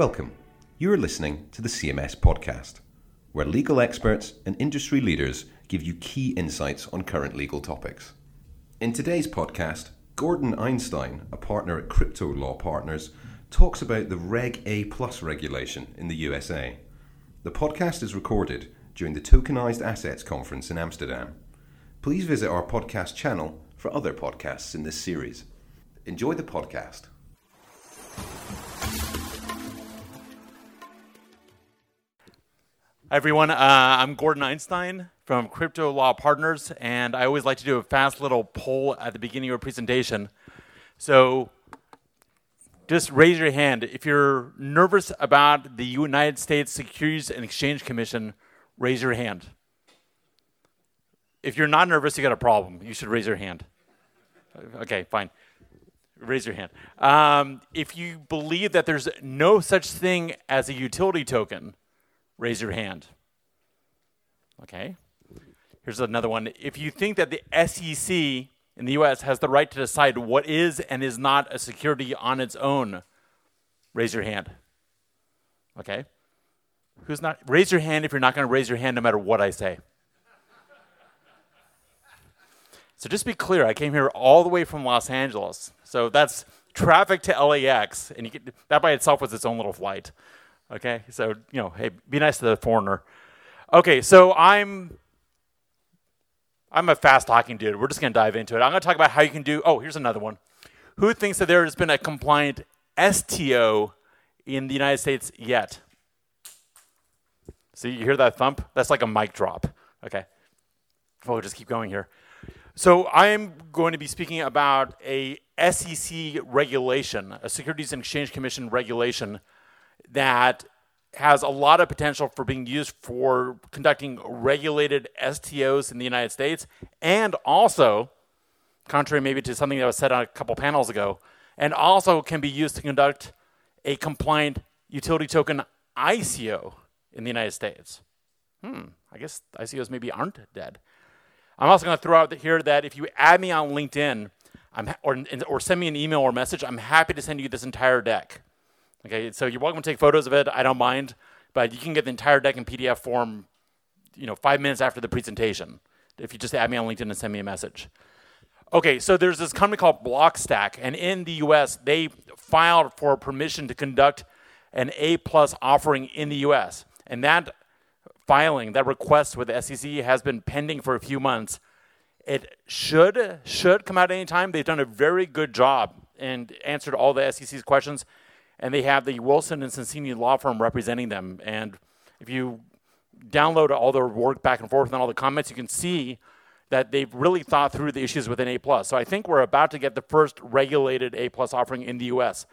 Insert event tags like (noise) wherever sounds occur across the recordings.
Welcome. You are listening to the CMS podcast, where legal experts and industry leaders give you key insights on current legal topics. In today's podcast, Gordon Einstein, a partner at Crypto Law Partners, talks about the Reg A Plus regulation in the USA. The podcast is recorded during the Tokenized Assets Conference in Amsterdam. Please visit our podcast channel for other podcasts in this series. Enjoy the podcast. Everyone. Uh, I'm Gordon Einstein from Crypto Law Partners, and I always like to do a fast little poll at the beginning of a presentation. So just raise your hand. If you're nervous about the United States Securities and Exchange Commission, raise your hand. If you're not nervous, you got a problem. You should raise your hand. Okay, fine. Raise your hand. Um, if you believe that there's no such thing as a utility token, raise your hand. Okay. Here's another one. If you think that the SEC in the US has the right to decide what is and is not a security on its own, raise your hand. Okay. Who's not? Raise your hand if you're not going to raise your hand no matter what I say. So just be clear, I came here all the way from Los Angeles. So that's traffic to LAX, and you get, that by itself was its own little flight. Okay, so you know, hey, be nice to the foreigner. Okay, so I'm I'm a fast talking dude. We're just gonna dive into it. I'm gonna talk about how you can do. Oh, here's another one. Who thinks that there has been a compliant STO in the United States yet? See, you hear that thump? That's like a mic drop. Okay, we'll just keep going here. So I'm going to be speaking about a SEC regulation, a Securities and Exchange Commission regulation that has a lot of potential for being used for conducting regulated STOs in the United States, and also, contrary maybe to something that was said on a couple panels ago, and also can be used to conduct a compliant utility token ICO in the United States. Hmm, I guess ICOs maybe aren't dead. I'm also going to throw out here that if you add me on LinkedIn, I'm, or, or send me an email or message, I'm happy to send you this entire deck. Okay, so you're welcome to take photos of it. I don't mind, but you can get the entire deck in PDF form, you know, five minutes after the presentation if you just add me on LinkedIn and send me a message. Okay, so there's this company called Blockstack, and in the U.S. they filed for permission to conduct an A plus offering in the U.S. And that filing, that request with the SEC has been pending for a few months. It should should come out any time. They've done a very good job and answered all the SEC's questions and they have the Wilson and Sonsini law firm representing them. And if you download all their work back and forth and all the comments, you can see that they've really thought through the issues with an A plus. So I think we're about to get the first regulated A plus offering in the U.S.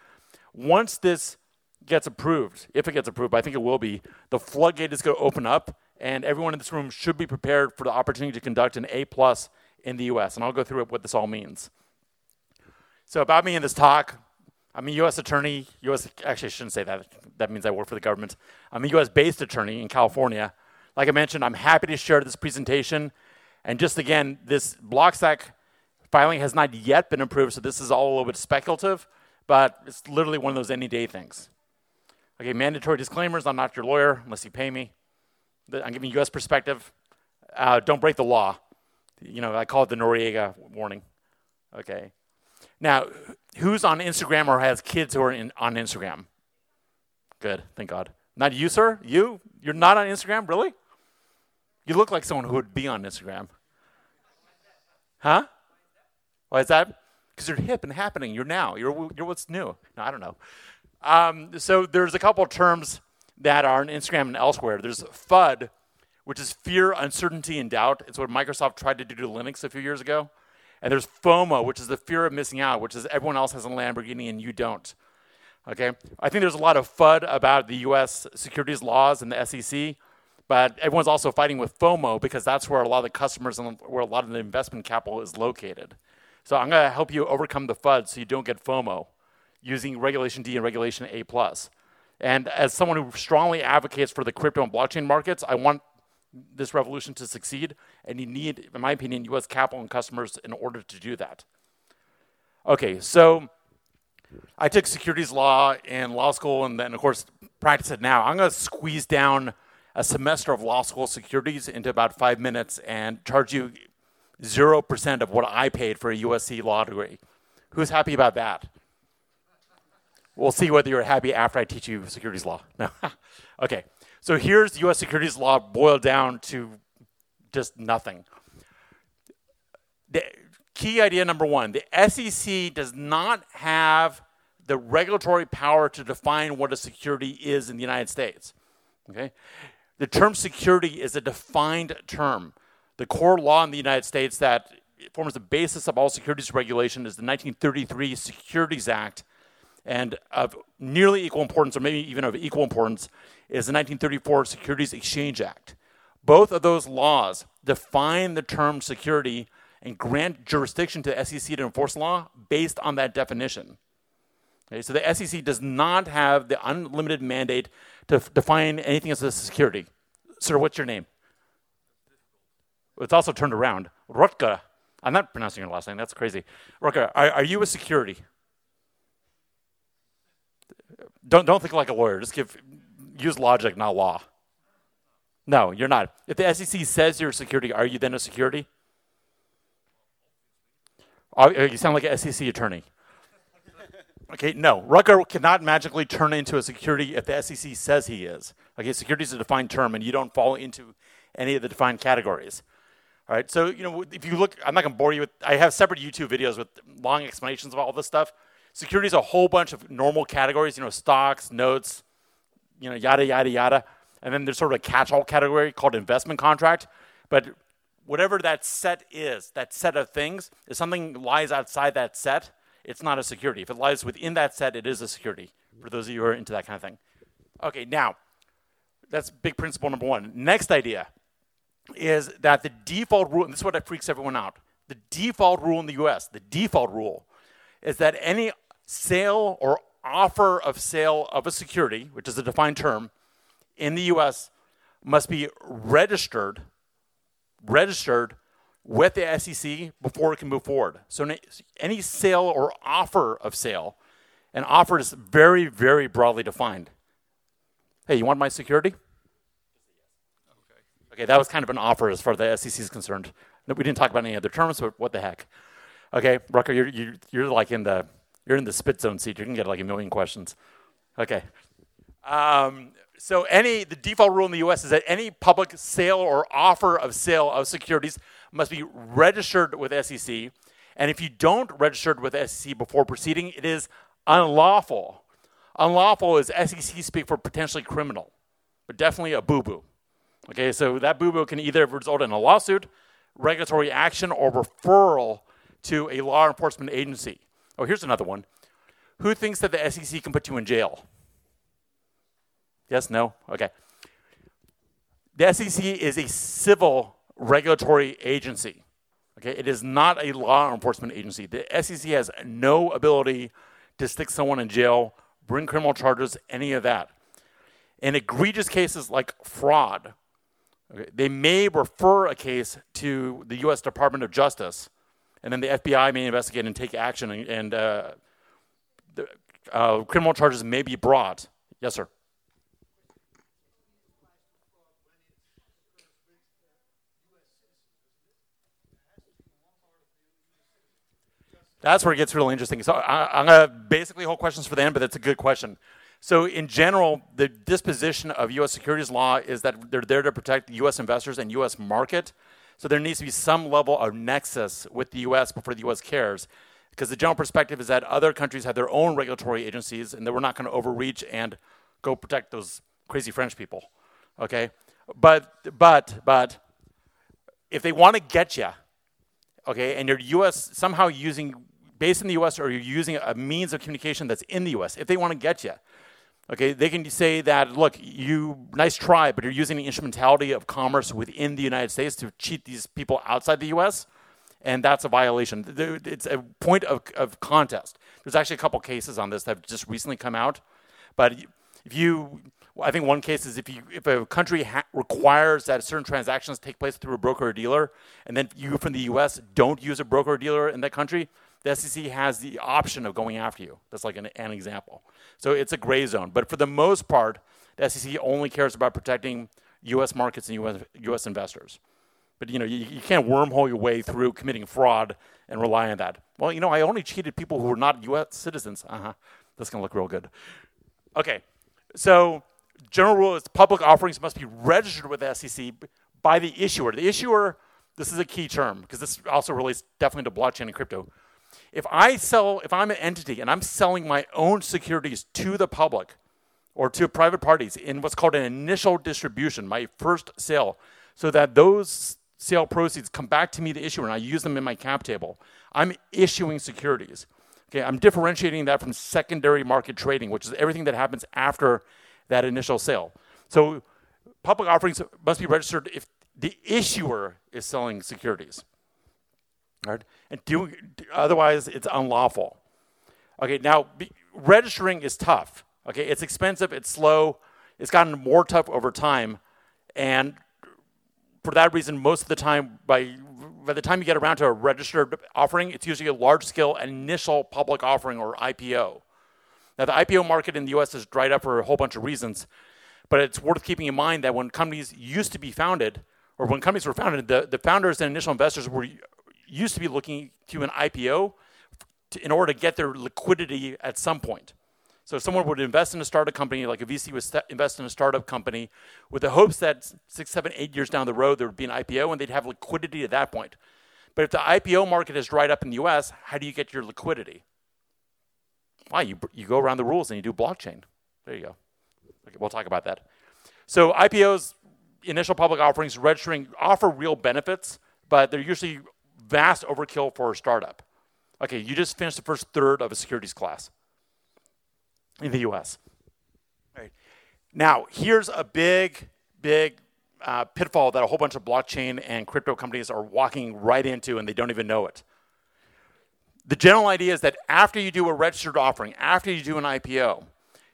Once this gets approved, if it gets approved, I think it will be, the floodgate is going to open up, and everyone in this room should be prepared for the opportunity to conduct an A plus in the U.S. And I'll go through what this all means. So about me in this talk, I'm a U.S. attorney. U.S. Actually, I shouldn't say that. That means I work for the government. I'm a U.S.-based attorney in California. Like I mentioned, I'm happy to share this presentation. And just again, this Blockstack filing has not yet been approved, so this is all a little bit speculative, but it's literally one of those any day things. Okay, mandatory disclaimers. I'm not your lawyer unless you pay me. I'm giving U.S. perspective. Uh, don't break the law. You know, I call it the Noriega warning. Okay. Now, who's on Instagram or has kids who are in, on Instagram? Good, thank God. Not you, sir? You? You're not on Instagram? Really? You look like someone who would be on Instagram. Huh? Why is that? Because you're hip and happening. You're now. You're, you're what's new. No, I don't know. Um, so there's a couple terms that are on Instagram and elsewhere. There's FUD, which is fear, uncertainty, and doubt. It's what Microsoft tried to do to Linux a few years ago. And there's FOMO, which is the fear of missing out, which is everyone else has a Lamborghini and you don't. Okay? I think there's a lot of FUD about the US securities laws and the SEC, but everyone's also fighting with FOMO because that's where a lot of the customers and where a lot of the investment capital is located. So I'm going to help you overcome the FUD so you don't get FOMO using Regulation D and Regulation A+. And as someone who strongly advocates for the crypto and blockchain markets, I want this revolution to succeed, and you need, in my opinion, U.S. capital and customers in order to do that. Okay, so I took securities law in law school and then, of course, practice it now. I'm going to squeeze down a semester of law school securities into about five minutes and charge you 0% of what I paid for a USC law degree. Who's happy about that? We'll see whether you're happy after I teach you securities law. (laughs) No. (laughs) okay. So here's US securities law boiled down to just nothing. The key idea number one the SEC does not have the regulatory power to define what a security is in the United States. Okay? The term security is a defined term. The core law in the United States that forms the basis of all securities regulation is the 1933 Securities Act, and of nearly equal importance, or maybe even of equal importance, is the 1934 Securities Exchange Act. Both of those laws define the term security and grant jurisdiction to the SEC to enforce law based on that definition. Okay, so the SEC does not have the unlimited mandate to f- define anything as a security. Sir, what's your name? It's also turned around. Rutger. I'm not pronouncing your last name. That's crazy. Rutger, are, are you a security? Don't, don't think like a lawyer. Just give, use logic, not law. No, you're not. If the SEC says you're a security, are you then a security? Oh, you sound like an SEC attorney. Okay, no. Rutger cannot magically turn into a security if the SEC says he is. Okay, security is a defined term, and you don't fall into any of the defined categories. All right, so you know if you look, I'm not going to bore you with. I have separate YouTube videos with long explanations of all this stuff. Security is a whole bunch of normal categories. You know, stocks, notes, you know, yada yada yada, and then there's sort of a catch-all category called investment contract. But whatever that set is, that set of things, if something lies outside that set, it's not a security. If it lies within that set, it is a security, for those of you who are into that kind of thing. Okay, now, that's big principle number one. Next idea is that the default rule, and this is what freaks everyone out, the default rule in the US, the default rule, is that any sale or offer of sale of a security, which is a defined term, in the US must be registered, registered with the SEC before it can move forward. So any sale or offer of sale, an offer is very, very broadly defined. Hey, you want my security? Okay. Okay, that was kind of an offer as far as the SEC is concerned. We didn't talk about any other terms, but what the heck? Okay, Rucker, you're, you're, you're like in the you're in the spit zone seat. You can get like a million questions. Okay. Um, so any the default rule in the U.S. is that any public sale or offer of sale of securities must be registered with SEC, and if you don't register with SEC before proceeding, it is unlawful. Unlawful is SEC speak for potentially criminal, but definitely a boo boo. Okay, so that boo boo can either result in a lawsuit, regulatory action, or referral to a law enforcement agency. Oh, here's another one. Who thinks that the SEC can put you in jail? Yes, no? Okay. The SEC is a civil regulatory agency. Okay, it is not a law enforcement agency. The SEC has no ability to stick someone in jail, bring criminal charges, any of that. In egregious cases like fraud, okay, they may refer a case to the U.S. Department of Justice, and then the FBI may investigate and take action, and, and uh, the, uh, criminal charges may be brought. Yes, sir. That's where it gets really interesting. So I, am going to basically hold questions for the end, but that's a good question. So in general, the disposition of U.S. securities law is that they're there to protect U.S. investors and U.S. market. So there needs to be some level of nexus with the U.S. before the U.S. cares, because the general perspective is that other countries have their own regulatory agencies, and that we're not going to overreach and go protect those crazy French people. Okay, but but but if they want to get you, okay, and you're U.S. somehow using based in the U.S. or you're using a means of communication that's in the U.S. If they want to get you, okay, they can say that look, you nice try, but you're using the instrumentality of commerce within the United States to cheat these people outside the U.S. And that's a violation. It's a point of, of contest. There's actually a couple cases on this that have just recently come out. But if you I think one case is if you if a country ha- requires that certain transactions take place through a broker or dealer, and then you from the U.S. don't use a broker or dealer in that country, the SEC has the option of going after you. That's like an, an example. So it's a gray zone. But for the most part, the SEC only cares about protecting U.S. markets and U.S. U.S. investors. But you know, you, you can't wormhole your way through committing fraud and rely on that. Well, you know, I only cheated people who were not U.S. citizens. Uh huh. That's gonna look real good. Okay, so general rule is public offerings must be registered with the SEC by the issuer. The issuer, this is a key term because this also relates definitely to blockchain and crypto. If I sell, if I'm an entity and I'm selling my own securities to the public or to private parties in what's called an initial distribution, my first sale, so that those sale proceeds come back to me, the issuer, and I use them in my cap table, I'm issuing securities. Okay, I'm differentiating that from secondary market trading, which is everything that happens after that initial sale. So public offerings must be registered if the issuer is selling securities. Right? And do, otherwise, it's unlawful. Okay, now be, registering is tough. Okay, it's expensive, it's slow, it's gotten more tough over time, and for that reason, most of the time, by by the time you get around to a registered offering, it's usually a large scale initial public offering or IPO. Now, the IPO market in the US has dried up for a whole bunch of reasons, but it's worth keeping in mind that when companies used to be founded, or when companies were founded, the, the founders and initial investors were used to be looking to an IPO to, in order to get their liquidity at some point. So someone would invest in a startup company, like a VC would st- invest in a startup company, with the hopes that six, seven, eight years down the road there would be an IPO and they'd have liquidity at that point. But if the IPO market has dried up in the U.S., how do you get your liquidity? Why you you go around the rules and you do blockchain. There you go. Okay, we'll talk about that. So IPOs, initial public offerings, registering offer real benefits, but they're usually vast overkill for a startup. Okay, you just finished the first third of a securities class in the US. Right. Now, here's a big, big uh, pitfall that a whole bunch of blockchain and crypto companies are walking right into and they don't even know it. The general idea is that after you do a registered offering, after you do an IPO,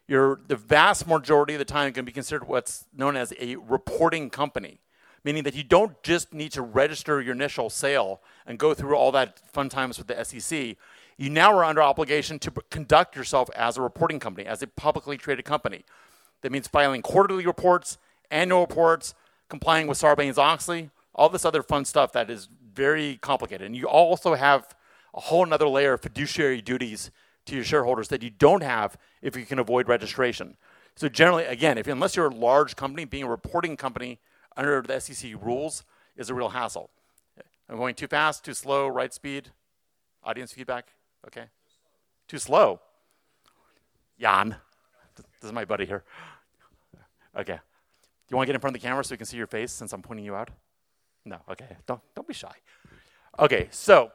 you're the vast majority of the time going to be considered what's known as a reporting company, meaning that you don't just need to register your initial sale and go through all that fun times with the SEC you now are under obligation to conduct yourself as a reporting company, as a publicly traded company. That means filing quarterly reports, annual reports, complying with Sarbanes Oxley, all this other fun stuff that is very complicated. And you also have a whole other layer of fiduciary duties to your shareholders that you don't have if you can avoid registration. So generally, again, if unless you're a large company, being a reporting company under the SEC rules is a real hassle. I'm going too fast, too slow, right speed, audience feedback. Okay. Too slow. Jan. This is my buddy here. Okay. Do you want to get in front of the camera so we can see your face since I'm pointing you out? No. Okay. Don't don't be shy. Okay. So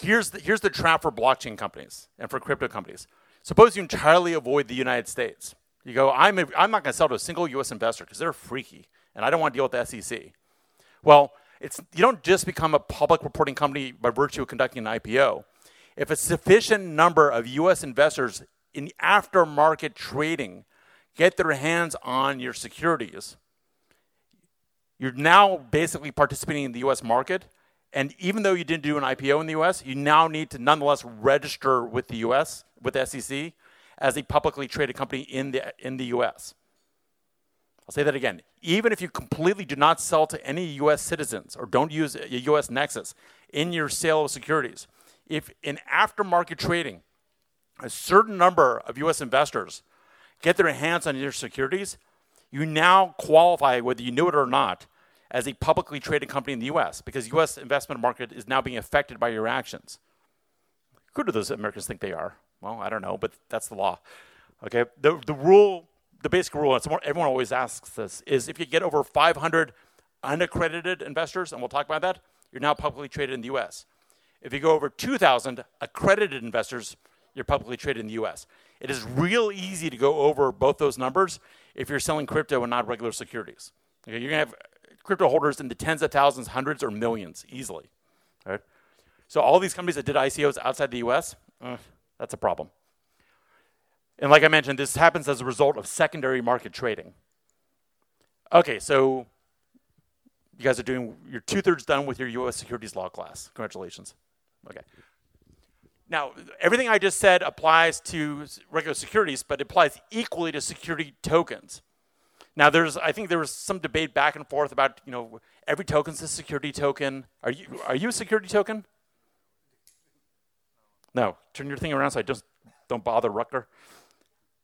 here's the, here's the trap for blockchain companies and for crypto companies. Suppose you entirely avoid the United States. You go, I'm, a, I'm not going to sell to a single U.S. investor because they're freaky, and I don't want to deal with the SEC. Well, it's, you don't just become a public reporting company by virtue of conducting an IPO. If a sufficient number of U.S. investors in aftermarket trading get their hands on your securities, you're now basically participating in the U.S. market. And even though you didn't do an IPO in the U.S., you now need to nonetheless register with the U.S. with the SEC as a publicly traded company in the in the U.S. I'll say that again. Even if you completely do not sell to any U.S. citizens or don't use a U.S. nexus in your sale of securities, if in aftermarket trading, a certain number of U.S. investors get their hands on your securities, you now qualify, whether you knew it or not, as a publicly traded company in the U.S. because U.S. investment market is now being affected by your actions. Who do those Americans think they are? Well, I don't know, but that's the law. Okay, the the rule the basic rule, and everyone always asks this, is if you get over 500 unaccredited investors, and we'll talk about that, you're now publicly traded in the US. If you go over 2,000 accredited investors, you're publicly traded in the US. It is real easy to go over both those numbers if you're selling crypto and not regular securities. Okay, you're to have crypto holders in the tens of thousands, hundreds, or millions easily. Right? So all these companies that did ICOs outside the US, uh, that's a problem. And like I mentioned, this happens as a result of secondary market trading. Okay, so You guys are doing, you're two thirds done with your US securities law class. Congratulations. Okay. Now, everything I just said applies to regular securities, but it applies equally to security tokens. Now, there's, I think there was some debate back and forth about, you know, every token's a security token. Are you, are you a security token? No. Turn your thing around so I just don't bother Rucker.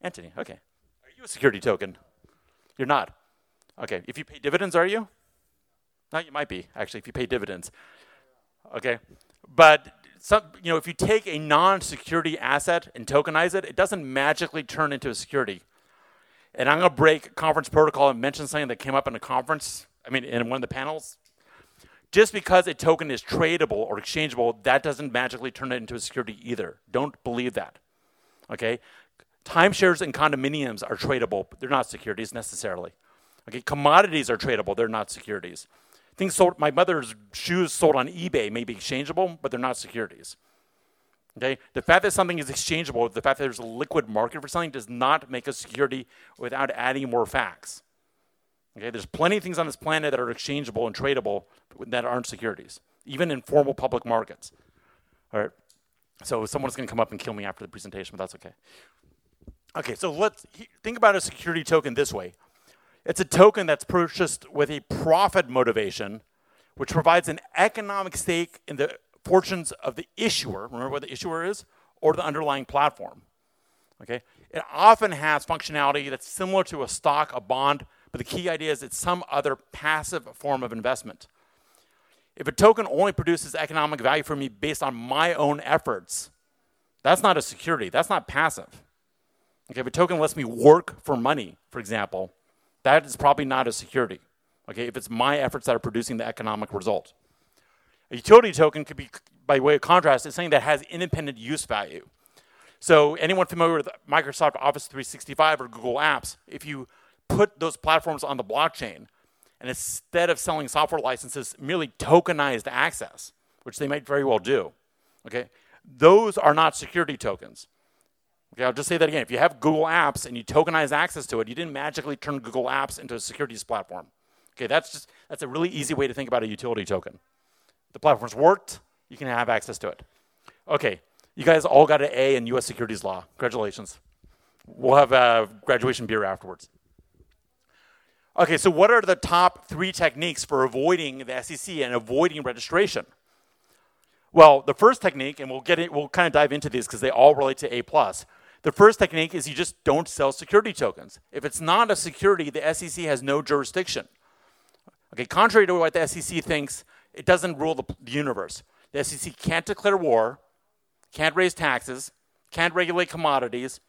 Anthony, okay. Are you a security token? You're not. Okay. If you pay dividends, are you? No, you might be, actually, if you pay dividends. Okay. But some, you know, if you take a non-security asset and tokenize it, it doesn't magically turn into a security. And I'm going to break conference protocol and mention something that came up in a conference. I mean, in one of the panels. Just because a token is tradable or exchangeable, that doesn't magically turn it into a security either. Don't believe that. Okay? Timeshares and condominiums are tradable, but they're not securities necessarily. Okay, commodities are tradable, they're not securities. Things sold, my mother's shoes sold on eBay may be exchangeable, but they're not securities. Okay, the fact that something is exchangeable, the fact that there's a liquid market for something, does not make a security without adding more facts. Okay, there's plenty of things on this planet that are exchangeable and tradable that aren't securities, even in formal public markets. All right, so someone's going to come up and kill me after the presentation, but that's okay. Okay, so let's think about a security token this way. It's a token that's purchased with a profit motivation, which provides an economic stake in the fortunes of the issuer. Remember what the issuer is? Or the underlying platform. Okay? It often has functionality that's similar to a stock, a bond, but the key idea is it's some other passive form of investment. If a token only produces economic value for me based on my own efforts, that's not a security. That's not passive. Okay, if a token lets me work for money, for example, that is probably not a security. Okay, if it's my efforts that are producing the economic result. A utility token could be, by way of contrast, is something that has independent use value. So anyone familiar with Microsoft Office 365 or Google Apps, if you put those platforms on the blockchain, and instead of selling software licenses, merely tokenized access, which they might very well do, okay, those are not security tokens. Okay, I'll just say that again. If you have Google Apps and you tokenize access to it, you didn't magically turn Google Apps into a securities platform. Okay, that's just that's a really easy way to think about a utility token. The platform's worked, you can have access to it. Okay, you guys all got an A in U.S. securities law. Congratulations. We'll have a graduation beer afterwards. Okay, so what are the top three techniques for avoiding the SEC and avoiding registration? Well, the first technique, and we'll get it, we'll kind of dive into these because they all relate to A plus. The first technique is you just don't sell security tokens. If it's not a security, the SEC has no jurisdiction. Okay, contrary to what the SEC thinks, it doesn't rule the, the universe. The SEC can't declare war, can't raise taxes, can't regulate commodities,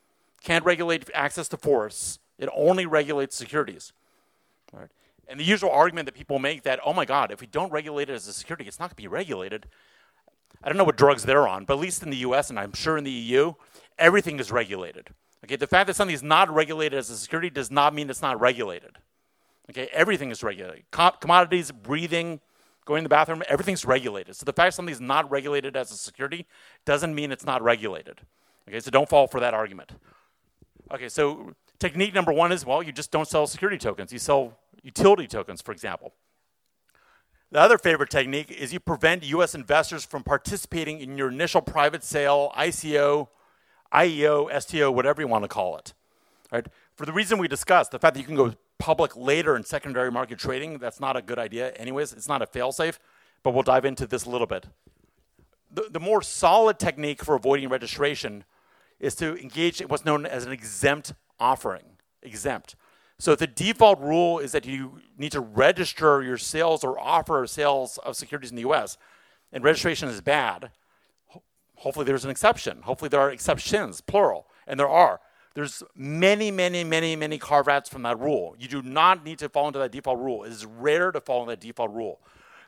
can't regulate access to forests. It only regulates securities. Right. And the usual argument that people make that, oh my God, if we don't regulate it as a security, it's not going to be regulated. I don't know what drugs they're on, but at least in the US and I'm sure in the EU, everything is regulated. Okay, the fact that something is not regulated as a security does not mean it's not regulated. Okay, everything is regulated. Com- commodities, breathing, going to the bathroom, everything's regulated. So the fact that something's not regulated as a security doesn't mean it's not regulated. Okay, so don't fall for that argument. Okay, so technique number one is well, you just don't sell security tokens. You sell utility tokens, for example. The other favorite technique is you prevent U.S. investors from participating in your initial private sale, ICO, IEO, STO, whatever you want to call it. Right? For the reason we discussed, the fact that you can go public later in secondary market trading, that's not a good idea. Anyways, it's not a failsafe, but we'll dive into this a little bit. The, the more solid technique for avoiding registration is to engage in what's known as an exempt offering. Exempt. So the default rule is that you need to register your sales or offer sales of securities in the US, and registration is bad. Hopefully, there's an exception. Hopefully, there are exceptions, plural, and there are. There's many, many, many, many carve outs from that rule. You do not need to fall into that default rule. It is rare to fall into that default rule.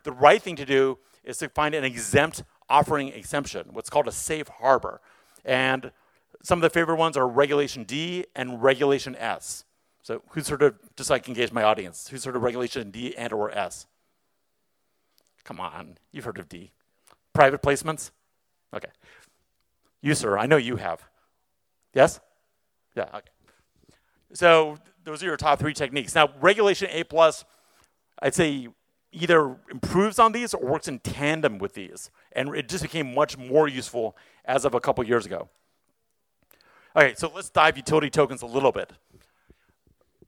The right thing to do is to find an exempt offering exemption, what's called a safe harbor. And some of the favorite ones are Regulation D and Regulation S. So who's sort of, just so I can engage my audience, who's sort of Regulation D and or S? Come on, you've heard of D. Private placements? Okay. You, sir, I know you have. Yes? Yeah, okay. So those are your top three techniques. Now, regulation A plus, I'd say either improves on these or works in tandem with these. And it just became much more useful as of a couple years ago. Okay, so let's dive utility tokens a little bit.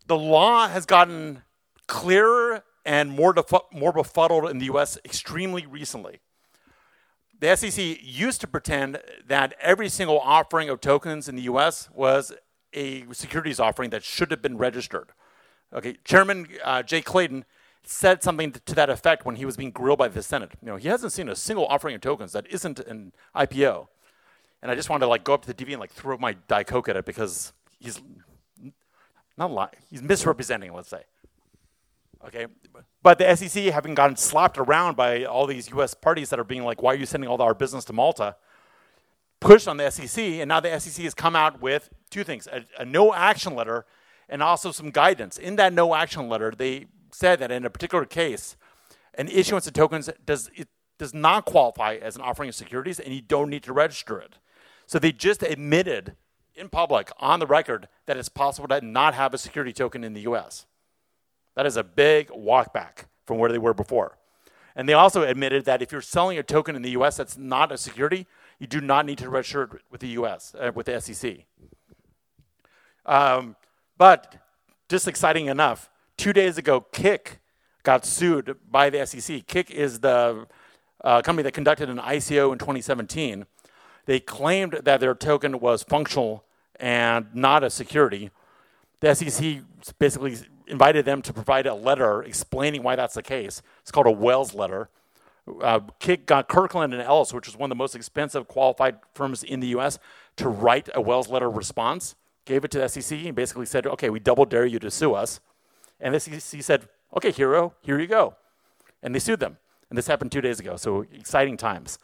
The law has gotten clearer and more, defu- more befuddled in the US extremely recently. The SEC used to pretend that every single offering of tokens in the US was a securities offering that should have been registered. Okay, Chairman uh, Jay Clayton said something to that effect when he was being grilled by the Senate. You know, he hasn't seen a single offering of tokens that isn't an IPO. And I just wanted to like go up to the TV and like throw my Diet Coke at it because he's not lying. He's misrepresenting, let's say. Okay, but the SEC having gotten slapped around by all these U.S. parties that are being like, "Why are you sending all our business to Malta?" Pushed on the SEC, and now the SEC has come out with two things: a, a no action letter, and also some guidance. In that no action letter, they said that in a particular case, an issuance of tokens does it does not qualify as an offering of securities, and you don't need to register it. So they just admitted in public on the record that it's possible to not have a security token in the U.S. That is a big walk back from where they were before. And they also admitted that if you're selling a token in the U.S. that's not a security, you do not need to register it with the U.S. Uh, with the SEC. Um, but just exciting enough, two days ago, Kik got sued by the SEC. Kik is the uh, company that conducted an ICO in 2017. They claimed that their token was functional and not a security. The SEC basically invited them to provide a letter explaining why that's the case. It's called a Wells letter. Uh, Kik got Kirkland and Ellis, which is one of the most expensive qualified firms in the U.S., to write a Wells letter response. Gave it to the SEC and basically said, "Okay, we double dare you to sue us." And the SEC said, "Okay, hero, here you go," and they sued them. And this happened two days ago. So exciting times.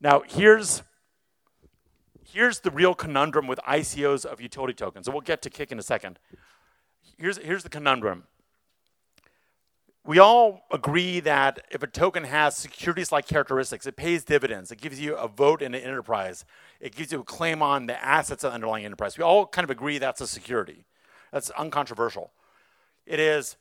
Now here's here's the real conundrum with ICOs of utility tokens. And we'll get to Kik in a second. Here's, here's the conundrum. We all agree that if a token has securities like characteristics, it pays dividends, it gives you a vote in an enterprise, it gives you a claim on the assets of the underlying enterprise. We all kind of agree that's a security. That's uncontroversial. It is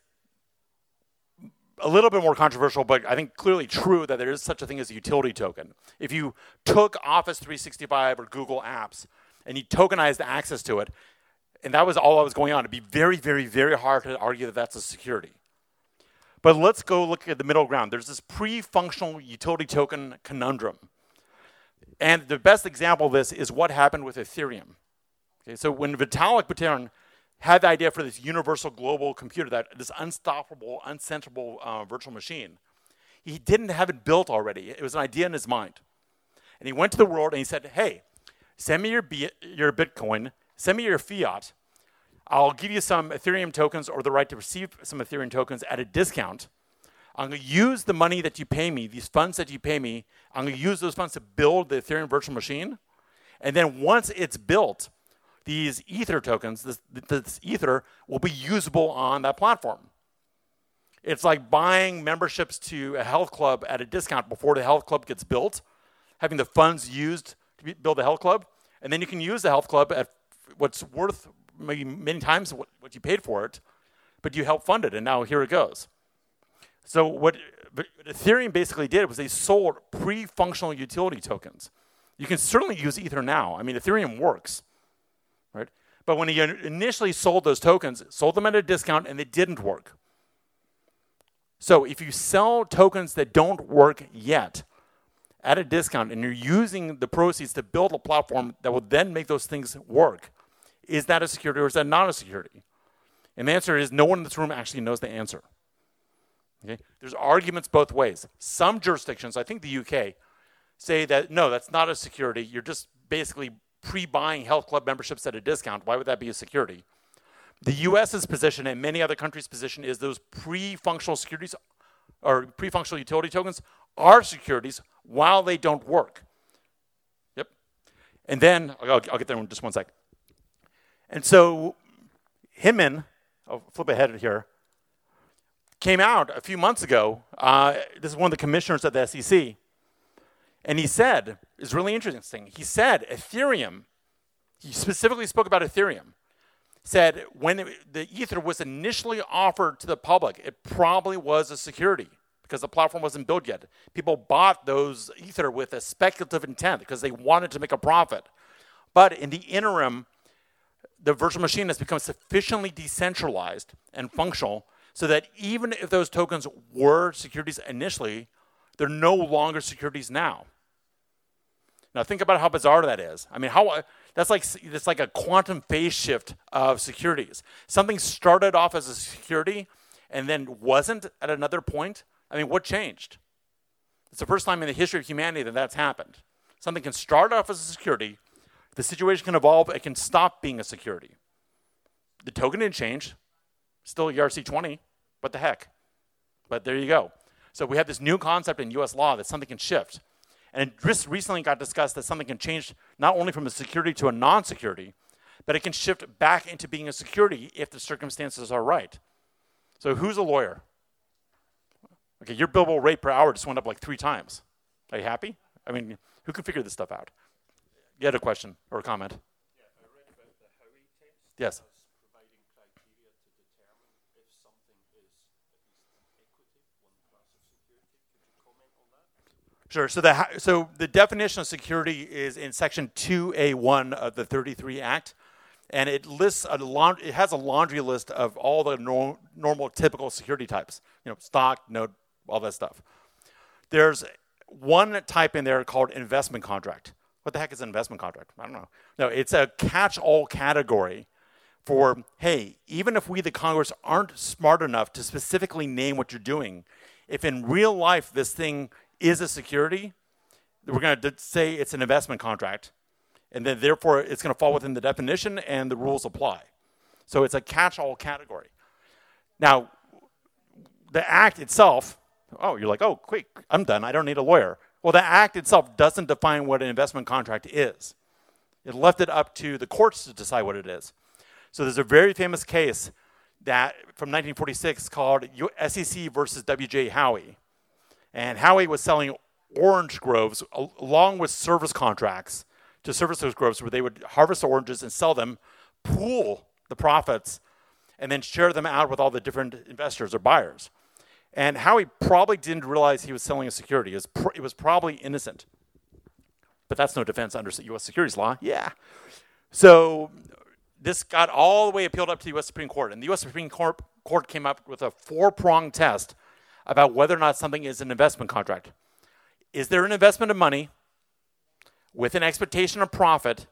a little bit more controversial, but I think clearly true that there is such a thing as a utility token. If you took Office 365 or Google Apps and you tokenized access to it, and that was all that was going on, it'd be very, very, very hard to argue that that's a security. But let's go look at the middle ground. There's this pre functional utility token conundrum. And the best example of this is what happened with Ethereum. Okay, so when Vitalik Buterin had the idea for this universal global computer, that this unstoppable, uncensorable uh, virtual machine. He didn't have it built already. It was an idea in his mind. And he went to the world and he said, hey, send me your, B- your Bitcoin, send me your fiat. I'll give you some Ethereum tokens or the right to receive some Ethereum tokens at a discount. I'm going to use the money that you pay me, these funds that you pay me, I'm going to use those funds to build the Ethereum virtual machine. And then once it's built, these Ether tokens, this, this Ether, will be usable on that platform. It's like buying memberships to a health club at a discount before the health club gets built, having the funds used to build the health club, and then you can use the health club at what's worth maybe many times what, what you paid for it, but you help fund it, and now here it goes. So what Ethereum basically did was they sold pre-functional utility tokens. You can certainly use Ether now. I mean, Ethereum works. But when he initially sold those tokens, sold them at a discount and they didn't work. So if you sell tokens that don't work yet at a discount and you're using the proceeds to build a platform that will then make those things work, is that a security or is that not a security? And the answer is no one in this room actually knows the answer. Okay? There's arguments both ways. Some jurisdictions, I think the UK, say that no, that's not a security. You're just basically pre-buying health club memberships at a discount. Why would that be a security? The U.S.'s position and many other countries' position is those pre-functional securities or pre-functional utility tokens are securities while they don't work. Yep. And then I'll, I'll get there in just one sec. And so Hinman, I'll flip ahead here, came out a few months ago. Uh, this is one of the commissioners at the SEC and he said, it's really interesting. He said Ethereum, he specifically spoke about Ethereum, said when it, the Ether was initially offered to the public, it probably was a security because the platform wasn't built yet. People bought those Ether with a speculative intent because they wanted to make a profit. But in the interim, the virtual machine has become sufficiently decentralized and functional so that even if those tokens were securities initially, they're no longer securities now. Now think about how bizarre that is. I mean, how that's like it's like a quantum phase shift of securities. Something started off as a security and then wasn't at another point. I mean, what changed? It's the first time in the history of humanity that that's happened. Something can start off as a security, the situation can evolve, it can stop being a security. The token didn't change, still ERC20, what the heck? But there you go. So we have this new concept in US law that something can shift. And it just recently got discussed that something can change not only from a security to a non security, but it can shift back into being a security if the circumstances are right. So, who's a lawyer? Okay, your billable rate per hour just went up like three times. Are you happy? I mean, who can figure this stuff out? You had a question or a comment? Yeah, I read about the Howey test. Yes. providing criteria to determine if something is at least an equity, one class of security. Could you comment on that? Sure. So the so the definition of security is in section 2A1 of the 33 Act, and it lists a laund- it has a laundry list of all the nor- normal typical security types. You know, stock, note, all that stuff. There's one type in there called investment contract. What the heck is an investment contract? I don't know. No, it's a catch-all category for hey, even if we the Congress aren't smart enough to specifically name what you're doing, if in real life this thing is a security, we're going to say it's an investment contract, and then therefore it's going to fall within the definition and the rules apply. So it's a catch-all category. Now, the act itself, oh, you're like, oh, quick, I'm done. I don't need a lawyer. Well, the act itself doesn't define what an investment contract is. It left it up to the courts to decide what it is. So there's a very famous case that from 1946 called SEC versus W.J. Howey. And Howey was selling orange groves along with service contracts to service those groves where they would harvest oranges and sell them, pool the profits, and then share them out with all the different investors or buyers. And Howey probably didn't realize he was selling a security. It was, pr- it was probably innocent. But that's no defense under U.S. securities law. Yeah. So this got all the way appealed up to the U.S. Supreme Court. And the U.S. Supreme Court, Court came up with a four pronged test about whether or not something is an investment contract. Is there an investment of money with an expectation of profit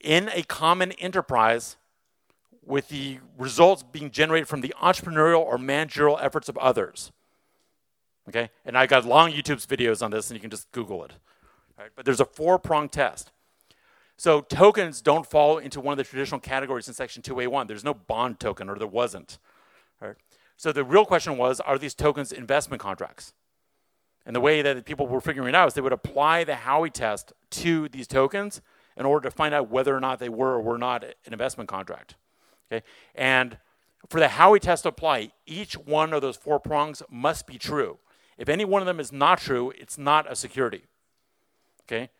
in a common enterprise with the results being generated from the entrepreneurial or managerial efforts of others? Okay, and I got long YouTube videos on this, and you can just Google it. Right? But there's a four prong test. So tokens don't fall into one of the traditional categories in Section 2A1. There's no bond token, or there wasn't. So the real question was are these tokens investment contracts? And the way that people were figuring it out is they would apply the Howey test to these tokens in order to find out whether or not they were or were not an investment contract. Okay? And for the Howey test to apply, each one of those four prongs must be true. If any one of them is not true, it's not a security. Okay?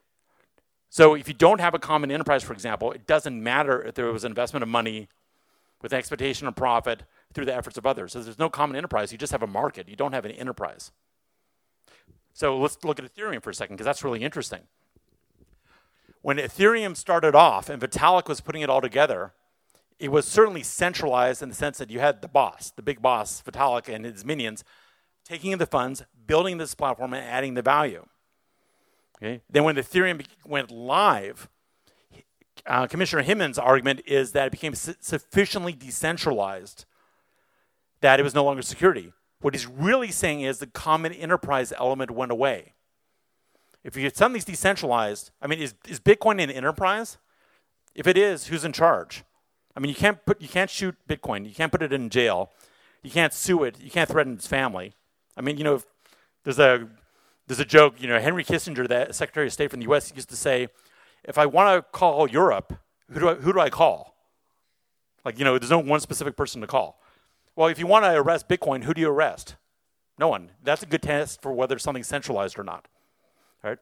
So if you don't have a common enterprise, for example, it doesn't matter if there was an investment of money with an expectation of profit through the efforts of others. So there's no common enterprise. You just have a market. You don't have an enterprise. So let's look at Ethereum for a second, because that's really interesting. When Ethereum started off and Vitalik was putting it all together, it was certainly centralized in the sense that you had the boss, the big boss, Vitalik and his minions, taking in the funds, building this platform, and adding the value. Okay? Then when Ethereum went live, uh, Commissioner Hinman's argument is that it became su- sufficiently decentralized that it was no longer security. What he's really saying is the common enterprise element went away. If you something's decentralized, I mean, is, is Bitcoin an enterprise? If it is, who's in charge? I mean, you can't put you can't shoot Bitcoin. You can't put it in jail. You can't sue it. You can't threaten its family. I mean, you know, there's a there's a joke. You know, Henry Kissinger, the Secretary of State from the U.S., used to say, "If I want to call Europe, who do I, who do I call?" Like, you know, there's no one specific person to call. Well, if you want to arrest Bitcoin, who do you arrest? No one. That's a good test for whether something's centralized or not. Right?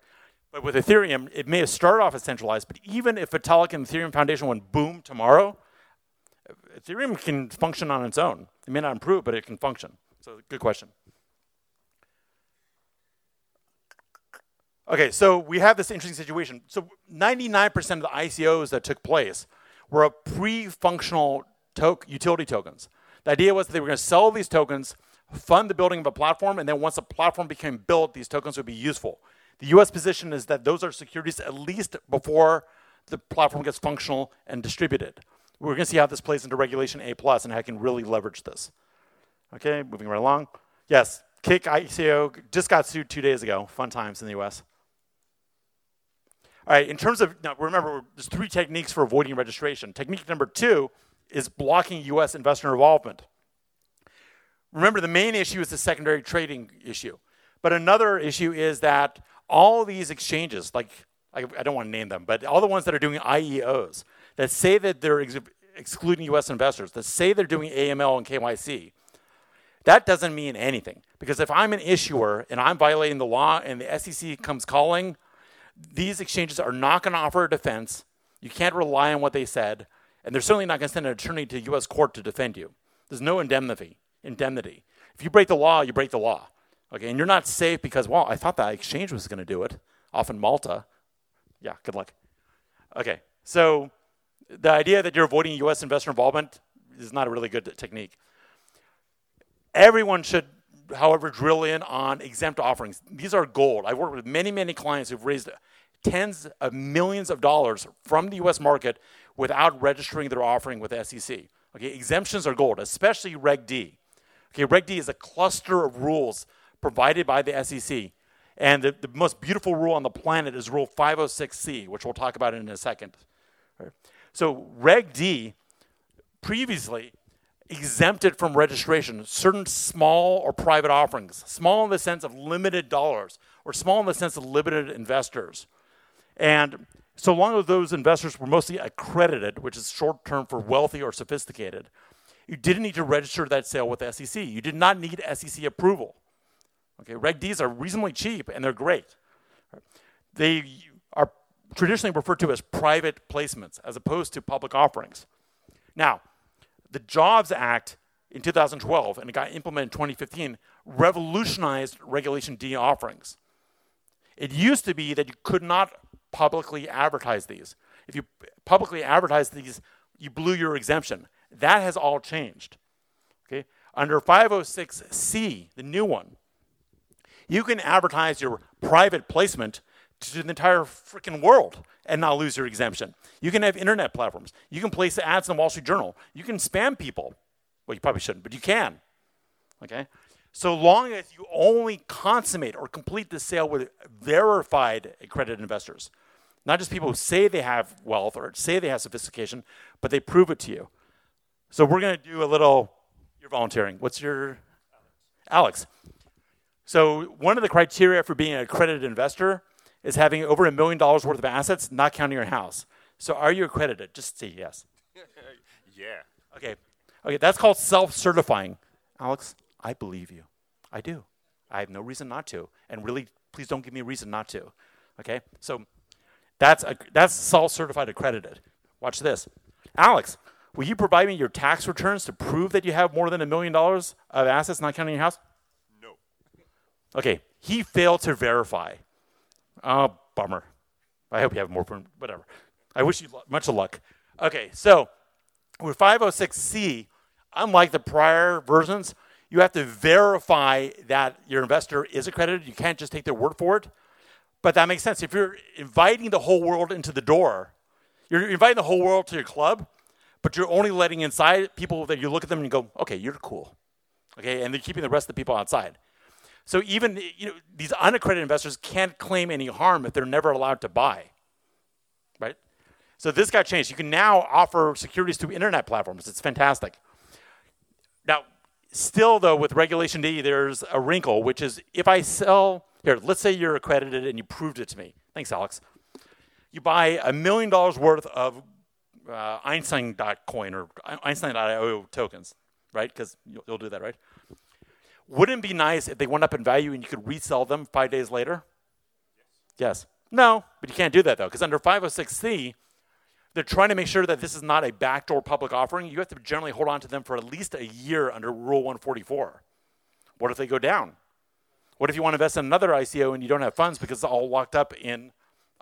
But with Ethereum, it may have started off as centralized, but even if Vitalik and the Ethereum Foundation went boom tomorrow, Ethereum can function on its own. It may not improve, but it can function. So, good question. Okay, so we have this interesting situation. So 99% of the ICOs that took place were pre-functional to- utility tokens. The idea was that they were going to sell these tokens, fund the building of a platform, and then once a platform became built, these tokens would be useful. The U.S. position is that those are securities at least before the platform gets functional and distributed. We're going to see how this plays into Regulation A plus and how I can really leverage this. Okay, moving right along. Yes, Kik ICO just got sued two days ago. Fun times in the U.S. All right, in terms of, now remember, there's three techniques for avoiding registration. Technique number two is blocking US investor involvement. Remember, the main issue is the secondary trading issue. But another issue is that all these exchanges, like, I, I don't want to name them, but all the ones that are doing IEOs, that say that they're ex- excluding US investors, that say they're doing AML and KYC, that doesn't mean anything. Because if I'm an issuer and I'm violating the law and the SEC comes calling, these exchanges are not going to offer a defense. You can't rely on what they said, and they're certainly not going to send an attorney to U.S. court to defend you. There's no indemnity. Indemnity. If you break the law, you break the law. Okay, and you're not safe because well, I thought that exchange was going to do it. Off in Malta. Yeah, good luck. Okay, so the idea that you're avoiding U.S. investor involvement is not a really good technique. Everyone should however, drill in on exempt offerings. These are gold. I've worked with many, many clients who've raised tens of millions of dollars from the US market without registering their offering with SEC. Okay, exemptions are gold, especially Reg D. Okay, Reg D is a cluster of rules provided by the SEC. And the, the most beautiful rule on the planet is Rule 506C, which we'll talk about in a second. So, Reg D previously exempted from registration certain small or private offerings, small in the sense of limited dollars, or small in the sense of limited investors. And so long as those investors were mostly accredited, which is short term for wealthy or sophisticated, you didn't need to register that sale with SEC. You did not need SEC approval. Okay, Reg Ds are reasonably cheap and they're great. They are traditionally referred to as private placements as opposed to public offerings. Now, the Jobs Act in 2012, and it got implemented in 2015, revolutionized Regulation D offerings. It used to be that you could not publicly advertise these. If you publicly advertise these, you blew your exemption. That has all changed. Okay? Under 506C, the new one, you can advertise your private placement to the entire freaking world and not lose your exemption. You can have internet platforms. You can place ads in the Wall Street Journal. You can spam people. Well, you probably shouldn't, but you can. Okay? So long as you only consummate or complete the sale with verified accredited investors, not just people who say they have wealth or say they have sophistication, but they prove it to you. So we're going to do a little. You're volunteering. What's your Alex? So one of the criteria for being an accredited investor is having over a million dollars worth of assets, not counting your house. So are you accredited? Just say yes. (laughs) yeah. Okay. Okay, that's called self-certifying. Alex, I believe you. I do. I have no reason not to. And really, please don't give me a reason not to. Okay? So that's a, that's self-certified accredited. Watch this. Alex, will you provide me your tax returns to prove that you have more than a million dollars of assets not counting your house? No. Okay, he failed to verify. Oh, bummer. I hope you have more whatever. I wish you much luck. Okay, so with 506C, unlike the prior versions, you have to verify that your investor is accredited. You can't just take their word for it. But that makes sense. If you're inviting the whole world into the door, you're inviting the whole world to your club, but you're only letting inside people that you look at them and go, okay, you're cool. Okay, and they're keeping the rest of the people outside. So even you know, these unaccredited investors can't claim any harm if they're never allowed to buy. Right? So this got changed. You can now offer securities through internet platforms. It's fantastic. Now, still though, with Regulation D, there's a wrinkle, which is if I sell here, let's say you're accredited and you proved it to me. Thanks, Alex. You buy a million dollars worth of uh, Einstein.coin or Einstein.io tokens, right? Because you'll, you'll do that, right? Wouldn't it be nice if they went up in value and you could resell them five days later? Yes. yes. No, but you can't do that though, because under 506C, they're trying to make sure that this is not a backdoor public offering. You have to generally hold on to them for at least a year under Rule 144. What if they go down? What if you want to invest in another ICO and you don't have funds because it's all locked up in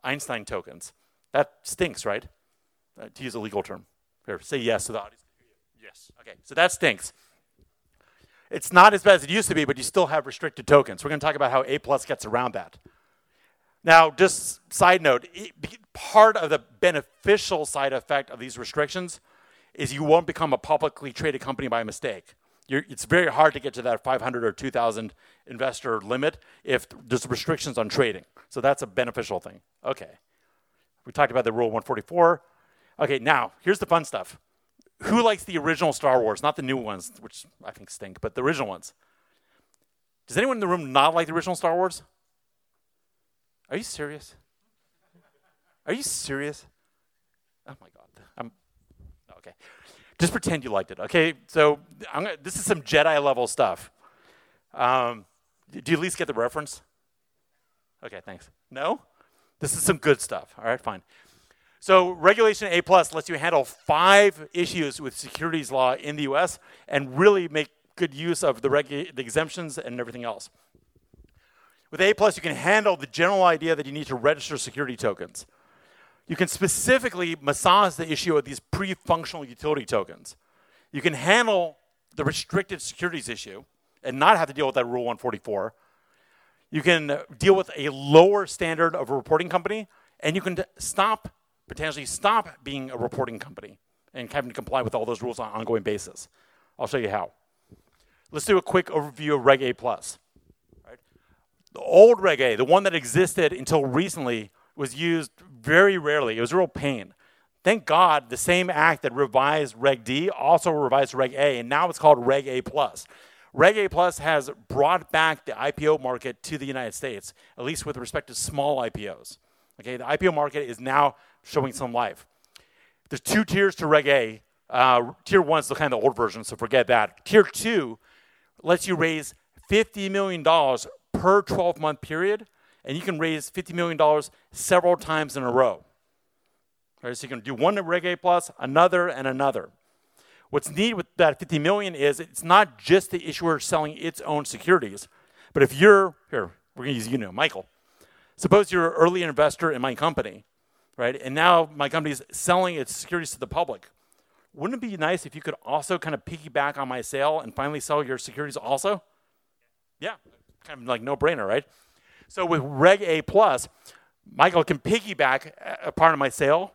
Einstein tokens? That stinks, right? Uh, to use a legal term. Here, say yes to the audience. Yes. Okay, so that stinks. It's not as bad as it used to be, but you still have restricted tokens. We're going to talk about how A plus gets around that. Now, just side note, part of the beneficial side effect of these restrictions is you won't become a publicly traded company by mistake. You're, it's very hard to get to that 500 or 2,000 investor limit if there's restrictions on trading. So that's a beneficial thing. Okay. We talked about the Rule 144. Okay, now here's the fun stuff. Who likes the original Star Wars? Not the new ones, which I think stink, but the original ones. Does anyone in the room not like the original Star Wars? Are you serious? Are you serious? Oh my God. I'm okay. Just pretend you liked it. Okay. So gonna, this is some Jedi level stuff. Um, do you at least get the reference? Okay. Thanks. No. This is some good stuff. All right. Fine. So Regulation A plus lets you handle five issues with securities law in the U.S. and really make good use of the, regu- the exemptions and everything else. With A plus, you can handle the general idea that you need to register security tokens. You can specifically massage the issue of these pre-functional utility tokens. You can handle the restricted securities issue and not have to deal with that Rule 144. You can deal with a lower standard of a reporting company, and you can stop, potentially stop being a reporting company and having to comply with all those rules on an ongoing basis. I'll show you how. Let's do a quick overview of Reg A+. Plus. The old Reg A, the one that existed until recently, was used very rarely. It was a real pain. Thank God the same act that revised Reg D also revised Reg A, and now it's called Reg A Plus. Reg A Plus has brought back the IPO market to the United States, at least with respect to small IPOs. Okay, the IPO market is now showing some life. There's two tiers to Reg A. Uh, tier one is the kind of the old version, so forget that. Tier two lets you raise $50 million per 12 month period, and you can raise $50 million several times in a row. Right, so you can do one Reg A plus, another, and another. What's neat with that 50 million is it's not just the issuer selling its own securities, but if you're here, we're gonna use you know, Michael. Suppose you're an early investor in my company, right? And now my company is selling its securities to the public. Wouldn't it be nice if you could also kind of piggyback on my sale and finally sell your securities also? Yeah, kind of like no brainer, right? So with Reg A plus, Michael can piggyback a part of my sale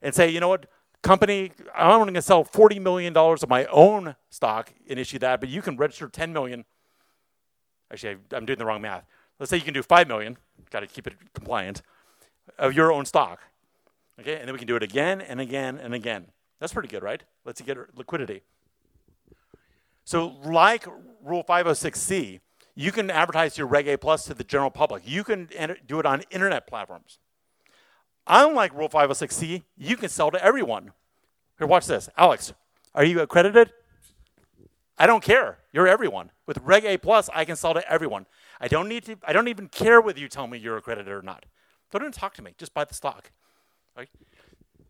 and say, you know what, company, I'm only going to sell $40 million of my own stock and issue that, but you can register 10 million. Actually, I'm doing the wrong math. Let's say you can do 5 million, got to keep it compliant, of your own stock. Okay, and then we can do it again and again and again. That's pretty good, right? Let's get liquidity. So, like Rule 506C, you can advertise your Reg A Plus to the general public. You can do it on internet platforms. Unlike Rule 506C, you can sell to everyone. Here, watch this. Alex, are you accredited? I don't care. You're everyone. With Reg A Plus, I can sell to everyone. I don't need to. I don't even care whether you tell me you're accredited or not. Don't even talk to me. Just buy the stock. Right?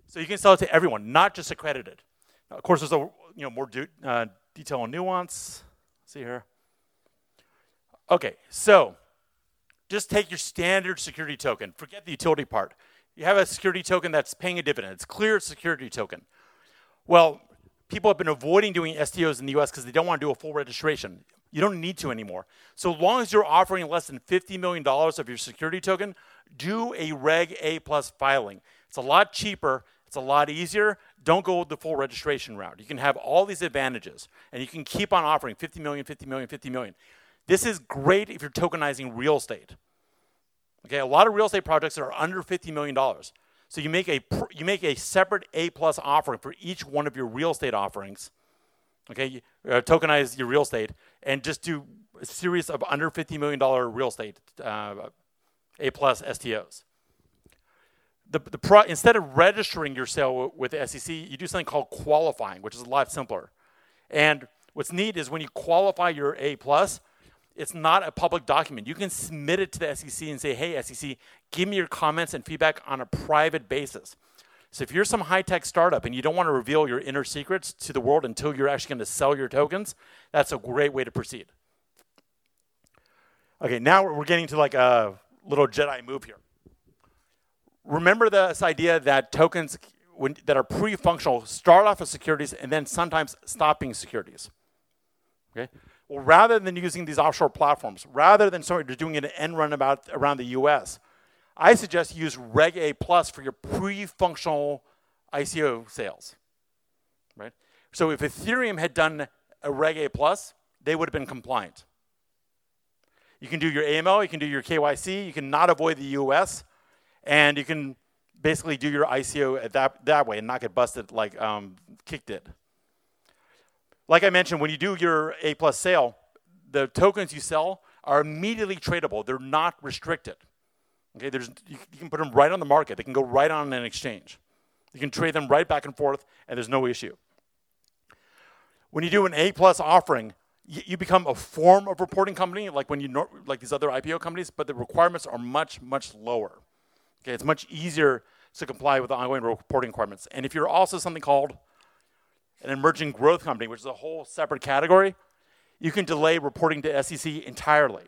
So you can sell it to everyone, not just accredited. Now, of course, there's a you know more do, uh, detail and nuance. See here. Okay, so just take your standard security token. Forget the utility part. You have a security token that's paying a dividend. It's clear security token. Well, people have been avoiding doing STOs in the US because they don't want to do a full registration. You don't need to anymore. So long as you're offering less than $50 million of your security token, do a Reg A plus filing. It's a lot cheaper, it's a lot easier. Don't go the full registration route. You can have all these advantages and you can keep on offering 50 million, 50 million, 50 million. This is great if you're tokenizing real estate. Okay, a lot of real estate projects are under $50 million. So you make a you make a separate A plus offering for each one of your real estate offerings. Okay, you, uh, tokenize your real estate and just do a series of under $50 million real estate uh, A plus STOs. The, the pro, instead of registering your sale with the SEC, you do something called qualifying, which is a lot simpler. And what's neat is when you qualify your A plus, it's not a public document. You can submit it to the SEC and say, hey, SEC, give me your comments and feedback on a private basis. So if you're some high tech startup and you don't want to reveal your inner secrets to the world until you're actually going to sell your tokens, that's a great way to proceed. Okay, now we're getting to like a little Jedi move here. Remember this idea that tokens when, that are pre-functional start off as securities and then sometimes stop being securities. Okay. Well, rather than using these offshore platforms, rather than sort doing an end run about around the U.S., I suggest you use Reg A Plus for your pre-functional ICO sales. Right. So if Ethereum had done a Reg A Plus, they would have been compliant. You can do your AML, you can do your KYC, you can not avoid the US, and you can basically do your ICO at that, that way and not get busted like um, Kik did. Like I mentioned, when you do your A plus sale, the tokens you sell are immediately tradable. They're not restricted. Okay, there's, you, can put them right on the market. They can go right on an exchange. You can trade them right back and forth, and there's no issue. When you do an A plus offering, you, you become a form of reporting company, like when you like these other IPO companies, but the requirements are much much lower. Okay, it's much easier to comply with the ongoing reporting requirements. And if you're also something called an emerging growth company, which is a whole separate category, you can delay reporting to SEC entirely.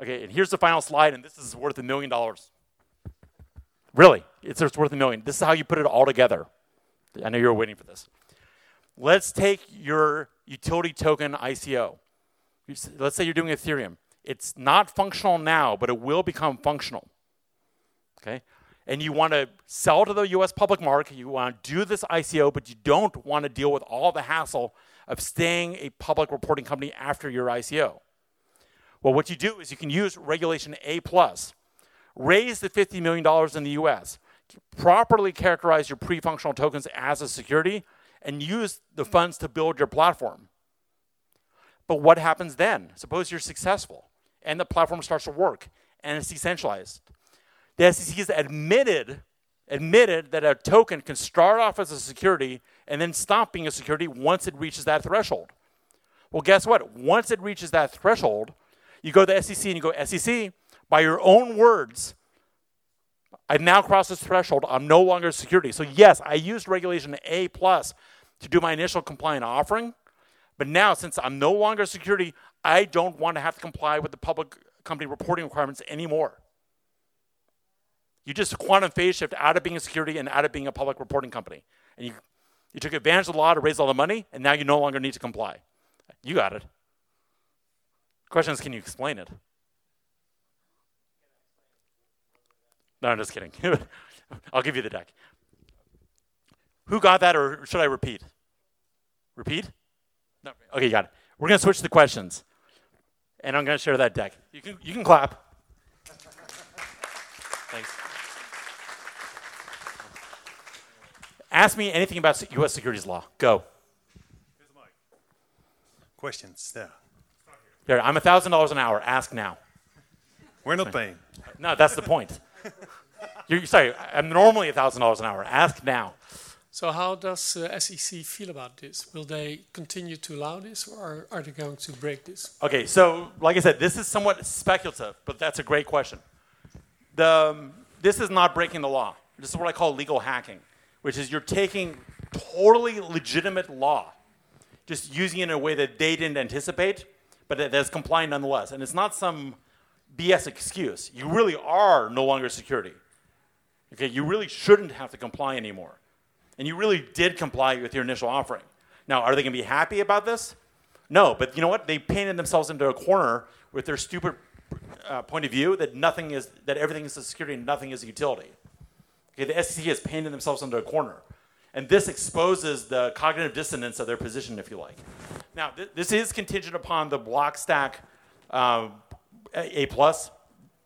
Okay, and here's the final slide, and this is worth a million dollars. Really, it's, it's worth a million. This is how you put it all together. I know you're waiting for this. Let's take your utility token ICO. Let's say you're doing Ethereum. It's not functional now, but it will become functional. Okay? And you want to sell to the US public market, you want to do this ICO, but you don't want to deal with all the hassle of staying a public reporting company after your ICO. Well, what you do is you can use regulation A plus, raise the $50 million in the US, properly characterize your pre-functional tokens as a security, and use the funds to build your platform. But what happens then? Suppose you're successful and the platform starts to work and it's decentralized. The SEC has admitted, admitted that a token can start off as a security and then stop being a security once it reaches that threshold. Well, guess what? Once it reaches that threshold, you go to the SEC and you go, SEC, by your own words, I've now crossed this threshold. I'm no longer a security. So yes, I used regulation A plus to do my initial compliant offering, but now since I'm no longer a security, I don't want to have to comply with the public company reporting requirements anymore. You just quantum phase shift out of being a security and out of being a public reporting company. And you, you took advantage of the law to raise all the money, and now you no longer need to comply. You got it. Question is, can you explain it? No, I'm just kidding. (laughs) I'll give you the deck. Who got that, or should I repeat? Repeat? No. Okay, you got it. We're going to switch the questions, and I'm going to share that deck. You can, you can clap. Thanks. Ask me anything about U.S. securities law. Go. Here's the mic. Questions there. Here, I'm $1,000 an hour. Ask now. We're not paying. No, that's the point. You're, sorry, I'm normally $1,000 an hour. Ask now. So how does uh, SEC feel about this? Will they continue to allow this, or are they going to break this? Okay, so like I said, this is somewhat speculative, but that's a great question. The, um, this is not breaking the law. This is what I call legal hacking, which is you're taking totally legitimate law, just using it in a way that they didn't anticipate, but that's compliant nonetheless. And it's not some BS excuse. You really are no longer security. Okay, you really shouldn't have to comply anymore. And you really did comply with your initial offering. Now, are they going to be happy about this? No, but you know what? They painted themselves into a corner with their stupid uh, point of view that nothing is that everything is a security and nothing is a utility. Okay, the SEC has painted themselves into a corner, and this exposes the cognitive dissonance of their position, if you like. Now, th- this is contingent upon the Blockstack uh, A plus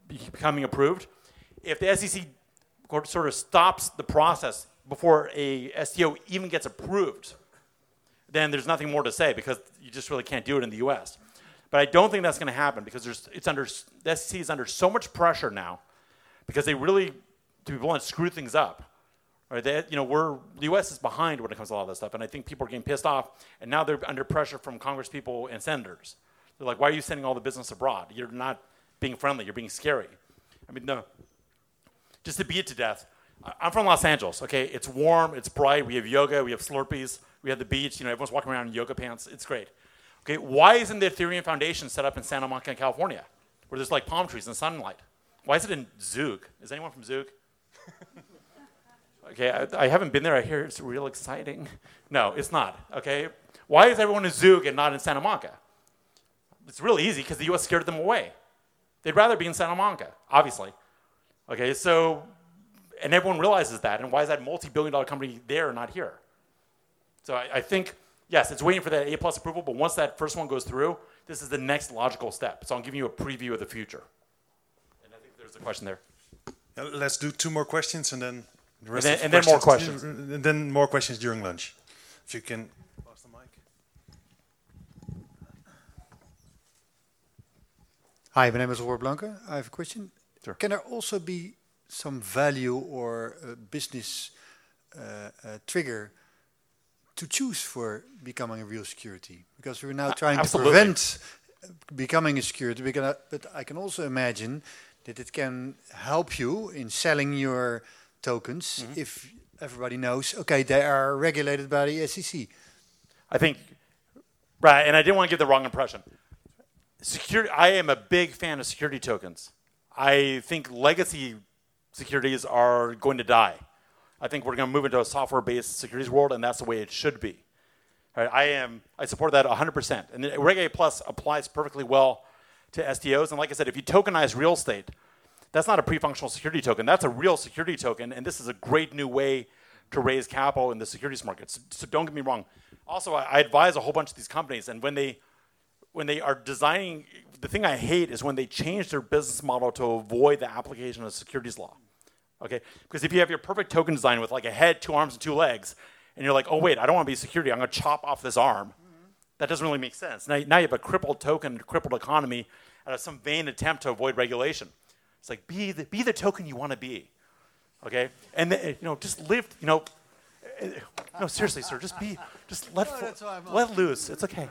becoming approved. If the SEC sort of stops the process before a STO even gets approved, then there's nothing more to say because you just really can't do it in the U.S. But I don't think that's going to happen because it's under, the SEC is under so much pressure now because they really, to be blunt, screw things up. Right? They, you know, we're, the U.S. is behind when it comes to a lot of this stuff, and I think people are getting pissed off, and now they're under pressure from Congress people and senators. They're like, why are you sending all the business abroad? You're not being friendly. You're being scary. I mean, no. Just to beat it to death, I'm from Los Angeles. Okay, it's warm, it's bright. We have yoga, we have Slurpees, we have the beach. You know, everyone's walking around in yoga pants. It's great. Okay, why isn't the Ethereum Foundation set up in Santa Monica, California, where there's like palm trees and sunlight? Why is it in Zug? Is anyone from Zug? (laughs) okay, I, I haven't been there. I hear it's real exciting. No, it's not. Okay, why is everyone in Zug and not in Santa Monica? It's really easy because the U.S. scared them away. They'd rather be in Santa Monica, obviously. Okay, so, and everyone realizes that. And why is that multi-billion dollar company there, and not here? So I, I think, yes, it's waiting for that A plus approval, but once that first one goes through, this is the next logical step. So I'm giving you a preview of the future. And I think there's a question there. Uh, let's do two more questions and then the rest then- of and then more questions- And then more questions during lunch. If you can pass the mic. Hi, my name is Roy Blanke. I have a question. Sure. Can there also be some value or uh, business uh, uh, trigger to choose for becoming a real security? Because we're now trying absolutely. to prevent uh, becoming a security, because, but I can also imagine that it can help you in selling your tokens Mm-hmm. if everybody knows, okay, they are regulated by the SEC. I think, right, and I didn't want to give the wrong impression. Security, I am a big fan of security tokens. I think legacy securities are going to die. I think we're going to move into a software-based securities world, and that's the way it should be. Right, I am. I support that 100%. And Reg A Plus applies perfectly well to STOs. And like I said, if you tokenize real estate, that's not a pre-functional security token. That's a real security token, and this is a great new way to raise capital in the securities market. So, so don't get me wrong. Also, I, I advise a whole bunch of these companies, and when they when they are designing, the thing I hate is when they change their business model to avoid the application of securities law. Okay, because if you have your perfect token design with like a head, two arms, and two legs, and you're like, oh wait, I don't want to be security. I'm going to chop off this arm. That doesn't really make sense. Now, now you have a crippled token, crippled economy, out of some vain attempt to avoid regulation. It's like be the, be the token you want to be, okay? And then, you know, just live. You know, eh, no, seriously, sir, just be, just let fl- that's let loose. It's okay.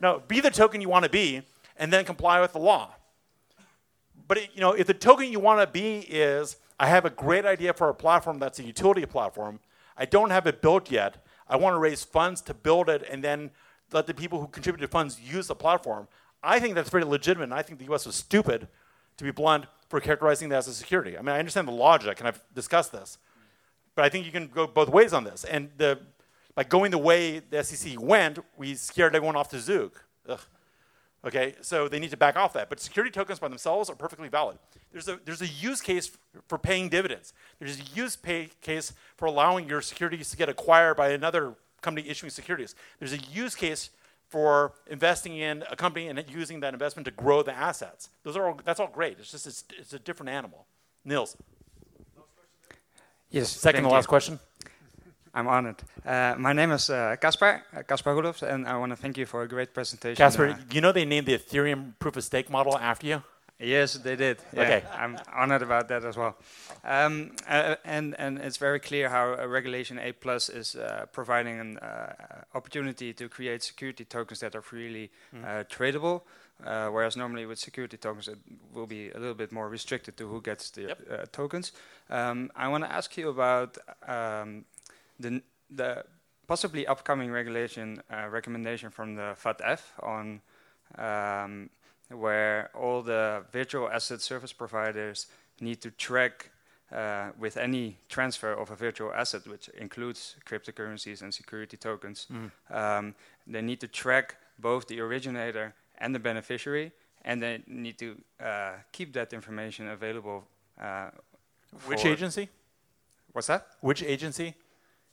No, be the token you want to be, and then comply with the law. But it, you know, if the token you want to be is, I have a great idea for a platform that's a utility platform. I don't have it built yet. I want to raise funds to build it, and then let the people who contributed funds use the platform. I think that's pretty legitimate, and I think the U.S. was stupid, to be blunt, for characterizing that as a security. I mean, I understand the logic, and I've discussed this, but I think you can go both ways on this. And the, by going the way the SEC went, we scared everyone off to Zug. Ugh. Okay, so they need to back off that. But security tokens by themselves are perfectly valid. There's a, there's a use case for paying dividends. There's a use case for allowing your securities to get acquired by another company issuing securities. There's a use case for investing in a company and using that investment to grow the assets. Those are all, that's all great. It's just it's, it's a different animal. Nils, Yes. second to last you. question. I'm honored. Uh, my name is uh, Kaspar, uh, and I want to thank you for a great presentation. Casper, Uh, you know they named the Ethereum proof of stake model after you? Yes, they did. Yeah, Okay. I'm honored about that as well. Um, uh, and and it's very clear how uh, Regulation A Plus is uh, providing an uh, opportunity to create security tokens that are freely uh, tradable. Uh, whereas normally with security tokens, it will be a little bit more restricted to who gets the Yep. uh, tokens. Um, I want to ask you about um, the, the possibly upcoming regulation uh, recommendation from the FATF on um, where all the virtual asset service providers need to track uh, with any transfer of a virtual asset, which includes cryptocurrencies and security tokens, um, they need to track both the originator and the beneficiary, and they need to uh, keep that information available. Uh, Which agency? What's that? Which agency?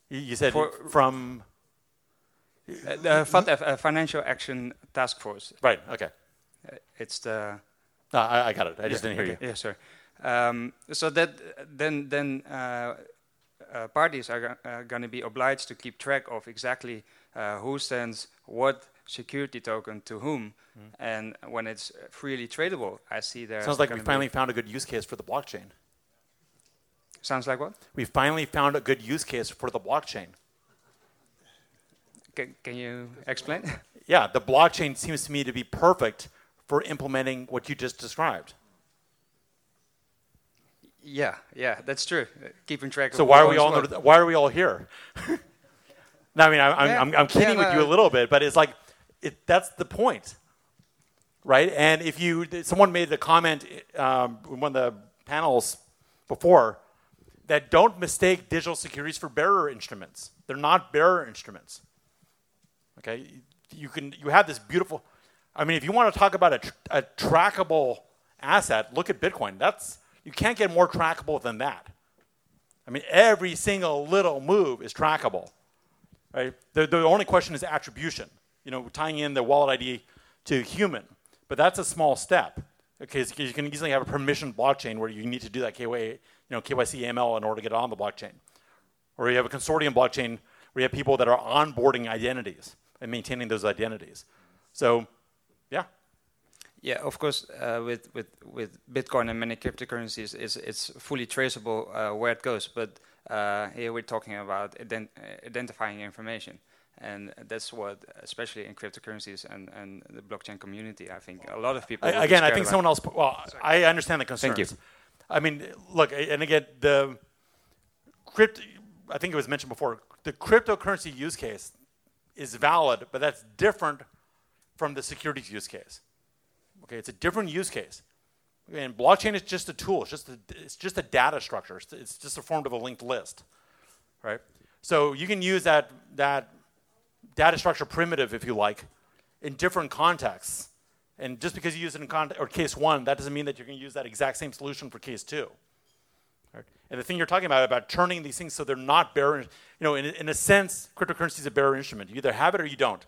You, you said For- from. Uh, the FATF, uh, Financial Action Task Force. Right, okay. Uh, it's the No, I, I got it. I just didn't hear you. Yeah, sorry. Um, so that then then uh, uh, parties are uh, going to be obliged to keep track of exactly uh, who sends what security token to whom, and when it's uh, freely tradable, I see there. Sounds like we finally found a good use case for the blockchain. sounds like what? We finally found a good use case for the blockchain. Can, can you explain? (laughs) Yeah, the blockchain seems to me to be perfect for implementing what you just described. Yeah, yeah, that's true. Keeping track. So of why are we all what. why are we all here? (laughs) no, I mean I, I'm, Yeah, I'm, I'm kidding yeah, with you a little bit, but it's like it, that's the point, right? And if you someone made the comment um, in one of the panels before that don't mistake digital securities for bearer instruments. They're not bearer instruments. Okay, you can you have this beautiful. I mean, if you want to talk about a, tr- a trackable asset, look at Bitcoin. That's you can't get more trackable than that. I mean, every single little move is trackable, right? The, the only question is attribution. You know, tying in the wallet ID to human, but that's a small step. Okay, you can easily have a permission blockchain where you need to do that KY, you know, KYC ML in order to get on the blockchain, or you have a consortium blockchain where you have people that are onboarding identities and maintaining those identities. So, yeah, Yeah, of course, uh, with, with, with Bitcoin and many cryptocurrencies, it's, it's fully traceable uh, where it goes. But uh, here we're talking about ident- identifying information. And that's what, especially in cryptocurrencies and, and the blockchain community, I think a lot of people. I, again, I think about. someone else. Well, I understand the concerns. Thank you. I mean, look, and again, the crypto. I think it was mentioned before. The cryptocurrency use case is valid, but that's different from the securities use case. Okay, it's a different use case. And blockchain is just a tool. It's just a, it's just a data structure. It's, it's just a form of a linked list, right? So you can use that that data structure primitive, if you like, in different contexts. And just because you use it in context or case one, that doesn't mean that you're going to use that exact same solution for case two. Right? And the thing you're talking about about turning these things so they're not bearer, you know, in, in a sense, cryptocurrency is a bearer instrument. You either have it or you don't.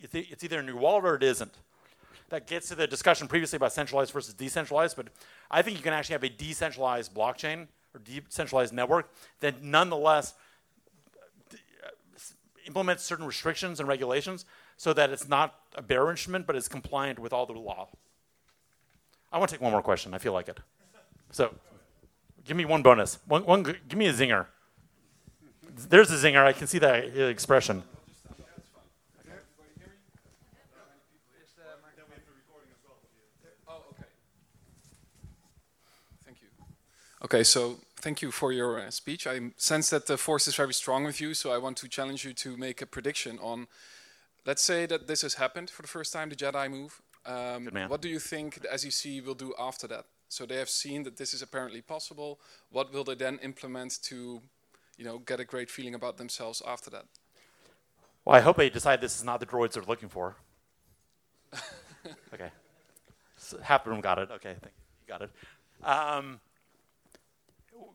It's, either in your wallet or it isn't. That gets to the discussion previously about centralized versus decentralized, but I think you can actually have a decentralized blockchain or decentralized network that nonetheless implements certain restrictions and regulations so that it's not a bearer instrument, but it's compliant with all the law. I want to take one more question. I feel like it. So, give me one bonus. One, one, give me a zinger. There's a zinger. I can see that uh, expression. Oh, okay. Thank you. Okay, so thank you for your uh, speech. I sense that the force is very strong with you, so I want to challenge you to make a prediction on. Let's say that this has happened for the first time, the Jedi move. Um, Good man. what do you think the SEC will do after that? So they have seen that this is apparently possible. What will they then implement to, you know, get a great feeling about themselves after that? Well, I hope they decide this is not the droids they're looking for. (laughs) okay. So half room got it. Okay, thank you. You got it. Um,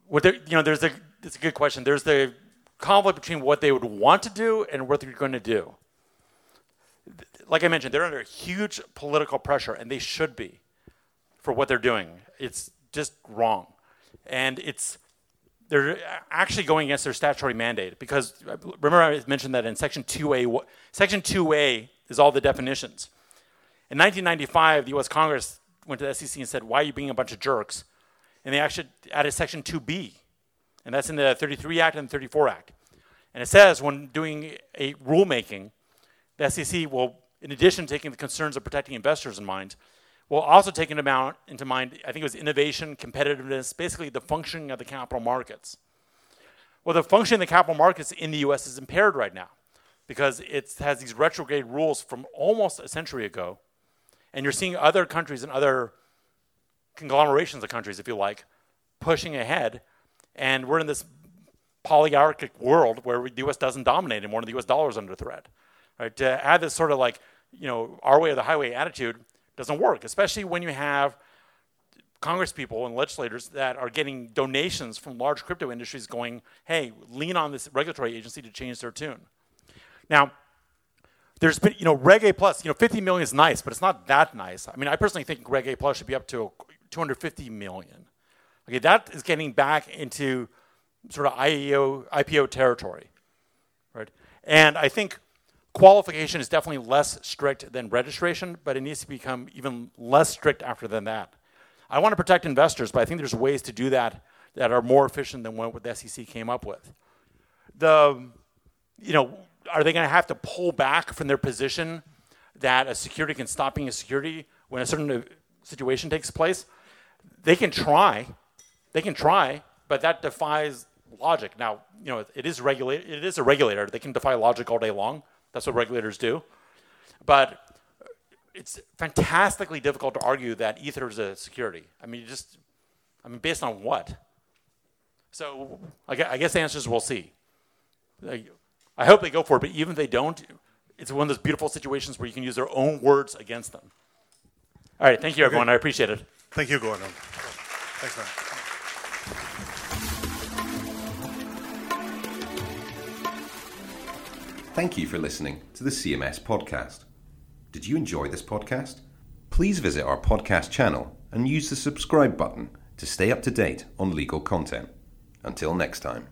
what they- you know, there's a it's a good question. There's the conflict between what they would want to do and what they're going to do. Like I mentioned, they're under huge political pressure, and they should be for what they're doing. It's just wrong, and it's they're actually going against their statutory mandate because remember I mentioned that in section 2A section 2A is all the definitions. In 1995, the US Congress went to the SEC and said, "Why are you being a bunch of jerks?" And they actually added section 2B. And that's in the 33 Act and the 34 Act. And it says when doing a rulemaking, the SEC will in addition to taking the concerns of protecting investors in mind, will also take into mind, into mind, I think it was innovation, competitiveness, basically the functioning of the capital markets. Well, the functioning of the capital markets in the U.S. is impaired right now because it has these retrograde rules from almost a century ago, and you're seeing other countries and other conglomerations of countries, if you like, pushing ahead, and we're in this polyarchic world where the U.S. doesn't dominate anymore, and the U.S. dollar is under threat. Right? To add this sort of like, you know, our way or the highway attitude doesn't work, especially when you have Congress people and legislators that are getting donations from large crypto industries going, hey, lean on this regulatory agency to change their tune. Now, there's been, you know, Reg A Plus, you know, 50 million is nice, but it's not that nice. I mean, I personally think Reg A Plus should be up to 250 million. Okay, that is getting back into sort of IEO, IPO territory, right? And I think qualification is definitely less strict than registration, but it needs to become even less strict after than that. I want to protect investors, but I think there's ways to do that that are more efficient than what the SEC came up with. The, you know, are they going to have to pull back from their position that a security can stop being a security when a certain situation takes place? They can try. they can try, but that defies logic. Now, you know, it is regulate. It is a regulator. They can defy logic all day long. That's what regulators do. But it's fantastically difficult to argue that Ether is a security. I mean, just, I mean, based on what? So I guess the answer is we'll see. I hope they go for it, but even if they don't, it's one of those beautiful situations where you can use their own words against them. All right, thank you, everyone. I appreciate it. Thank you, Gordon. Thanks, man. Thank you for listening to the CMS podcast. Did you enjoy this podcast? Please visit our podcast channel and use the subscribe button to stay up to date on legal content. Until next time.